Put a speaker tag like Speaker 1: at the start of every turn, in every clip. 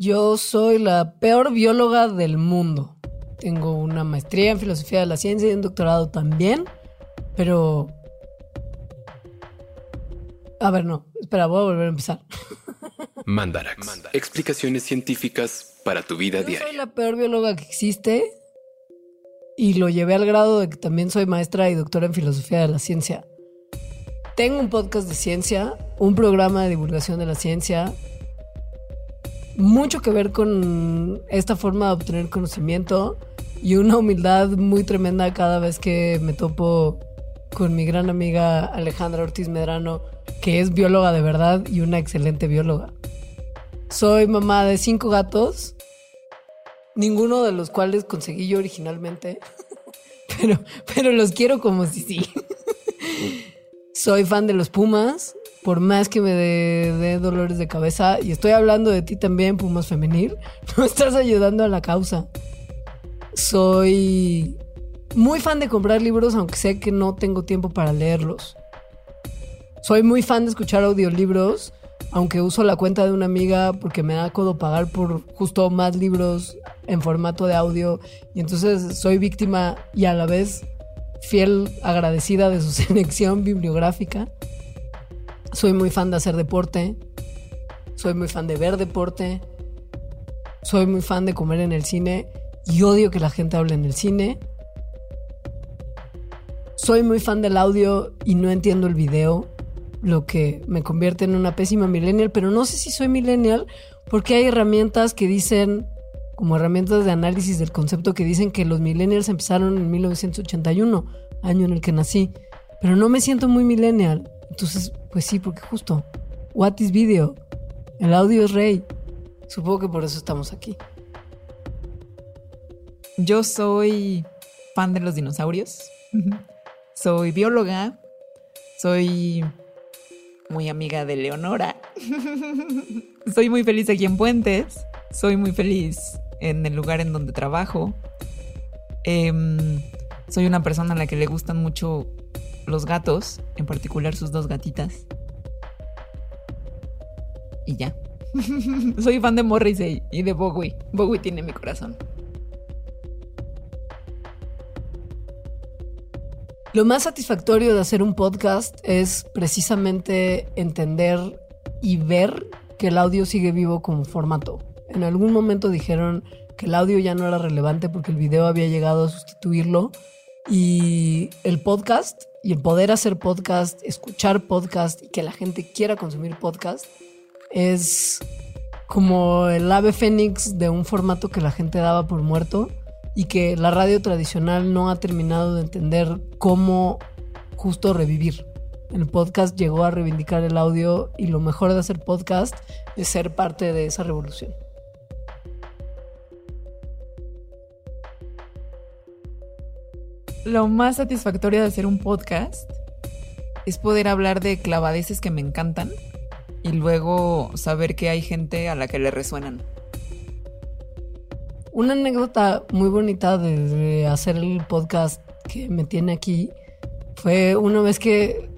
Speaker 1: Yo soy la peor bióloga del mundo. Tengo una maestría en filosofía de la ciencia y un doctorado también, pero... A ver, no, espera, voy a volver a empezar.
Speaker 2: Mandarax. Explicaciones científicas para tu vida
Speaker 1: Yo
Speaker 2: diaria.
Speaker 1: soy la peor bióloga que existe y lo llevé al grado de que también soy maestra y doctora en filosofía de la ciencia. Tengo un podcast de ciencia, un programa de divulgación de la ciencia, mucho que ver con esta forma de obtener conocimiento y una humildad muy tremenda cada vez que me topo con mi gran amiga Alejandra Ortiz Medrano, que es bióloga de verdad y una excelente bióloga. Soy mamá de cinco gatos, ninguno de los cuales conseguí yo originalmente, pero, pero los quiero como si sí. Soy fan de los Pumas, por más que me dé dolores de cabeza, y estoy hablando de ti también, Pumas Femenil, no estás ayudando a la causa. Soy muy fan de comprar libros, aunque sé que no tengo tiempo para leerlos. Soy muy fan de escuchar audiolibros, aunque uso la cuenta de una amiga porque me da codo pagar por justo más libros en formato de audio. Y entonces soy víctima y a la vez fiel agradecida de su selección bibliográfica. Soy muy fan de hacer deporte. Soy muy fan de ver deporte. Soy muy fan de comer en el cine y odio que la gente hable en el cine. Soy muy fan del audio y no entiendo el video, lo que me convierte en una pésima millennial, pero no sé si soy millennial porque hay herramientas que dicen, como herramientas de análisis del concepto que dicen que los millennials empezaron en 1981, año en el que nací, pero no me siento muy millennial. Entonces, pues sí, porque justo, what is video? El audio es rey. Supongo que por eso estamos aquí.
Speaker 3: Yo soy fan de los dinosaurios. Soy bióloga. Soy muy amiga de Leonora. soy muy feliz aquí en Puentes. Soy muy feliz en el lugar en donde trabajo. Em, soy una persona a la que le gustan mucho los gatos, en particular sus dos gatitas. Y ya. soy fan de Morrissey y de Bowie. Bowie tiene mi corazón.
Speaker 1: Lo más satisfactorio de hacer un podcast es precisamente entender y ver que el audio sigue vivo como formato. En algún momento dijeron que el audio ya no era relevante porque el video había llegado a sustituirlo y el podcast y el poder hacer podcast, escuchar podcast y que la gente quiera consumir podcast es como el ave fénix de un formato que la gente daba por muerto y que la radio tradicional no ha terminado de entender cómo justo revivir. El podcast llegó a reivindicar el audio y lo mejor de hacer podcast es ser parte de esa revolución.
Speaker 3: Lo más satisfactorio de hacer un podcast es poder hablar de clavadeces que me encantan y luego saber que hay gente a la que le resuenan.
Speaker 1: Una anécdota muy bonita de, hacer el podcast que me tiene aquí fue una vez que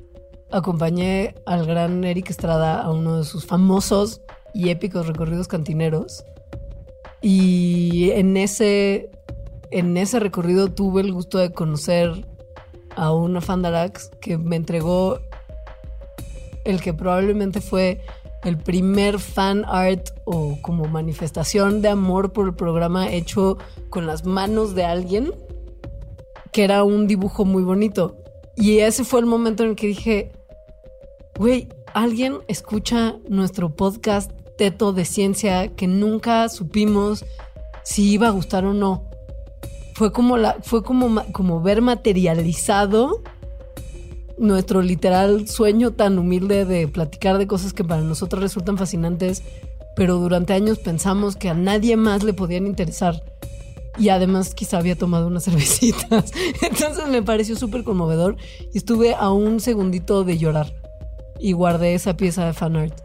Speaker 1: acompañé al gran Eric Estrada a uno de sus famosos y épicos recorridos cantineros. Y en ese, en ese recorrido tuve el gusto de conocer a una Fandarax que me entregó el que probablemente fue el primer fan art o como manifestación de amor por el programa hecho con las manos de alguien, que era un dibujo muy bonito. Y ese fue el momento en el que dije, güey, alguien escucha nuestro podcast teto de ciencia que nunca supimos si iba a gustar o no. Fue como, la, fue como, ver materializado nuestro literal sueño tan humilde de platicar de cosas que para nosotros resultan fascinantes, pero durante años pensamos que a nadie más le podían interesar. Y además quizá había tomado unas cervecitas. Entonces me pareció súper conmovedor y estuve a un segundito de llorar. Y guardé esa pieza de fanart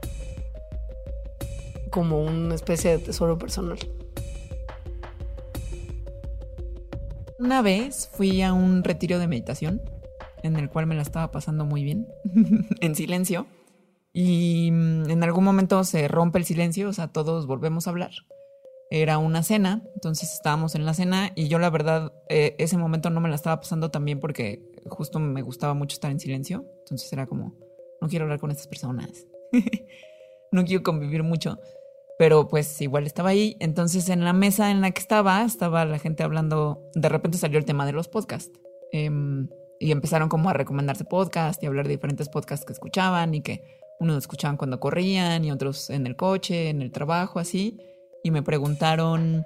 Speaker 1: como una especie de tesoro personal.
Speaker 3: Una vez fui a un retiro de meditación en el cual me la estaba pasando muy bien, en silencio, Y mm, en algún momento se rompe el silencio, o sea, todos volvemos a hablar. Era una cena, entonces estábamos en la cena y yo la verdad eh, ese momento no me la estaba pasando tan bien porque justo me gustaba mucho estar en silencio. Entonces era como, no quiero hablar con estas personas. no quiero convivir mucho. Pero pues igual estaba ahí. Entonces en la mesa en la que estaba, estaba la gente hablando, de repente salió el tema de los podcasts. Em, y empezaron como a recomendarse podcasts y hablar de diferentes podcasts que escuchaban y que unos escuchaban cuando corrían y otros en el coche, en el trabajo, así. Y me preguntaron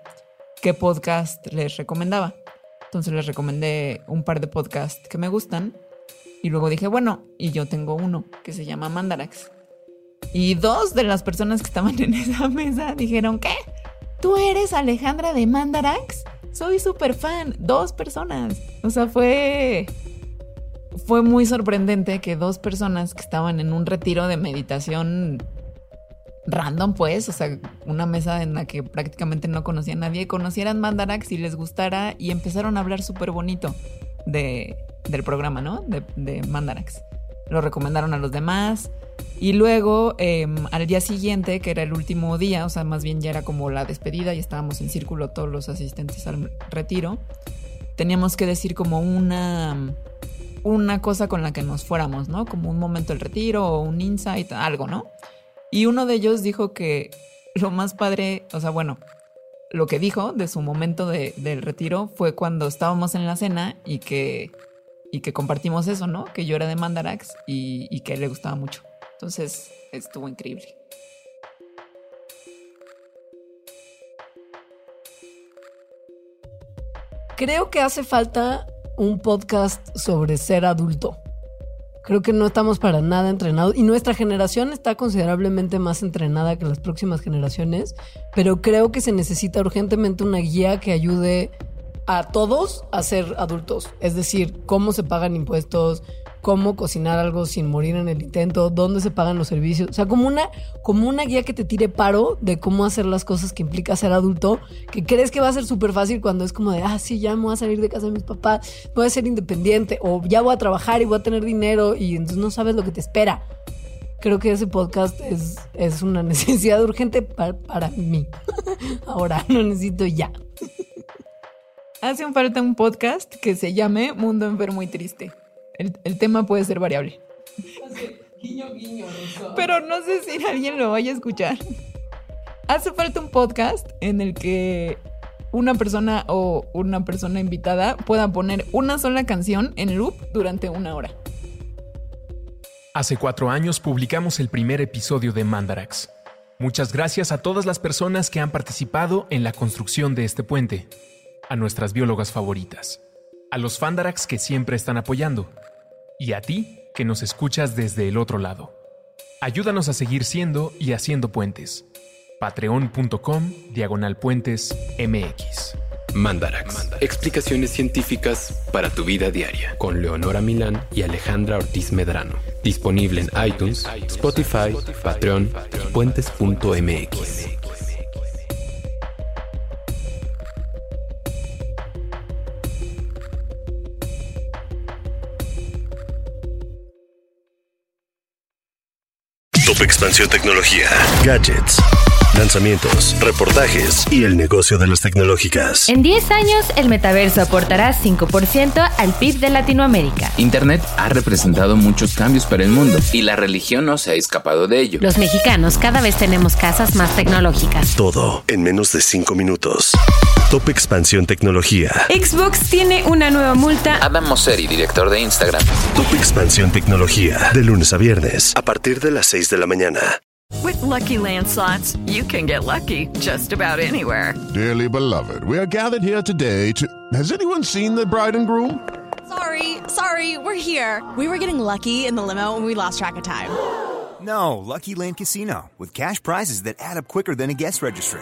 Speaker 3: qué podcast les recomendaba. Entonces les recomendé un par de podcasts que me gustan. Y luego dije, bueno, y yo tengo uno que se llama Mandarax. Y dos de las personas que estaban en esa mesa dijeron, ¿qué? ¿Tú eres Alejandra de Mandarax? Soy súper fan. Dos personas. O sea, fue... Fue muy sorprendente que dos personas que estaban en un retiro de meditación random, pues, o sea, una mesa en la que prácticamente no conocía a nadie, conocieran Mandarax y les gustara y empezaron a hablar súper bonito de, del programa, ¿no? De, de Mandarax. Lo recomendaron a los demás. Y luego, em, al día siguiente, que era el último día, o sea, más bien ya era como la despedida y estábamos en círculo todos los asistentes al retiro, teníamos que decir como una, una cosa con la que nos fuéramos, ¿no? Como un momento del retiro o un insight, algo, ¿no? Y uno de ellos dijo que lo más padre, o sea, bueno, lo que dijo de su momento de, del retiro fue cuando estábamos en la cena y que, y que compartimos eso, ¿no? Que yo era de Mandarax y, que a él le gustaba mucho. Entonces, estuvo increíble.
Speaker 1: Creo que hace falta un podcast sobre ser adulto. Creo que no estamos para nada entrenados y nuestra generación está considerablemente más entrenada que las próximas generaciones, pero creo que se necesita urgentemente una guía que ayude a todos a ser adultos, es decir, cómo se pagan impuestos, cómo cocinar algo sin morir en el intento, dónde se pagan los servicios. O sea, como una, como una guía que te tire paro de cómo hacer las cosas que implica ser adulto, que crees que va a ser súper fácil cuando es como de, ah, sí, ya me voy a salir de casa de mis papás, voy a ser independiente, o ya voy a trabajar y voy a tener dinero, y entonces no sabes lo que te espera. Creo que ese podcast es, es una necesidad urgente para, para mí. Ahora, lo necesito ya.
Speaker 3: Hace falta un podcast que se llame Mundo Enfermo y Triste. El, tema puede ser variable. Pero no sé si alguien lo vaya a escuchar. Hace falta un podcast en el que una persona o una persona invitada pueda poner una sola canción en loop durante una hora.
Speaker 4: Hace cuatro años publicamos el primer episodio de Mandarax. Muchas gracias a todas las personas que han participado en la construcción de este puente, a nuestras biólogas favoritas, a los Fandarax que siempre están apoyando, y a ti que nos escuchas desde el otro lado. Ayúdanos a seguir siendo y haciendo puentes. Patreon.com Diagonal Puentes MX.
Speaker 2: Mandarax. Explicaciones científicas para tu vida diaria. Con Leonora Milán y Alejandra Ortiz Medrano. Disponible en iTunes, Spotify, Patreon y puentes.mx.
Speaker 5: Top Expansión Tecnología. Gadgets. Lanzamientos, reportajes y el negocio de las tecnológicas.
Speaker 6: En 10 años, el metaverso aportará 5% al PIB de Latinoamérica.
Speaker 7: Internet ha representado muchos cambios para el mundo y la religión no se ha escapado de ello.
Speaker 6: Los mexicanos cada vez tenemos casas más tecnológicas.
Speaker 5: Todo en menos de 5 minutos. Top Expansión Tecnología.
Speaker 6: Xbox tiene una nueva multa.
Speaker 7: Adam Mosseri, director de Instagram.
Speaker 5: Top Expansión Tecnología. De lunes a viernes, a partir de las 6 de la mañana.
Speaker 8: With lucky landslots, you can get lucky just about anywhere.
Speaker 9: Dearly beloved, we are gathered here today to. Has anyone seen the bride and groom?
Speaker 10: Sorry, sorry, we're here. We were getting lucky in the limo and we lost track of time.
Speaker 11: No, Lucky Land Casino, with cash prizes that add up quicker than a guest registry.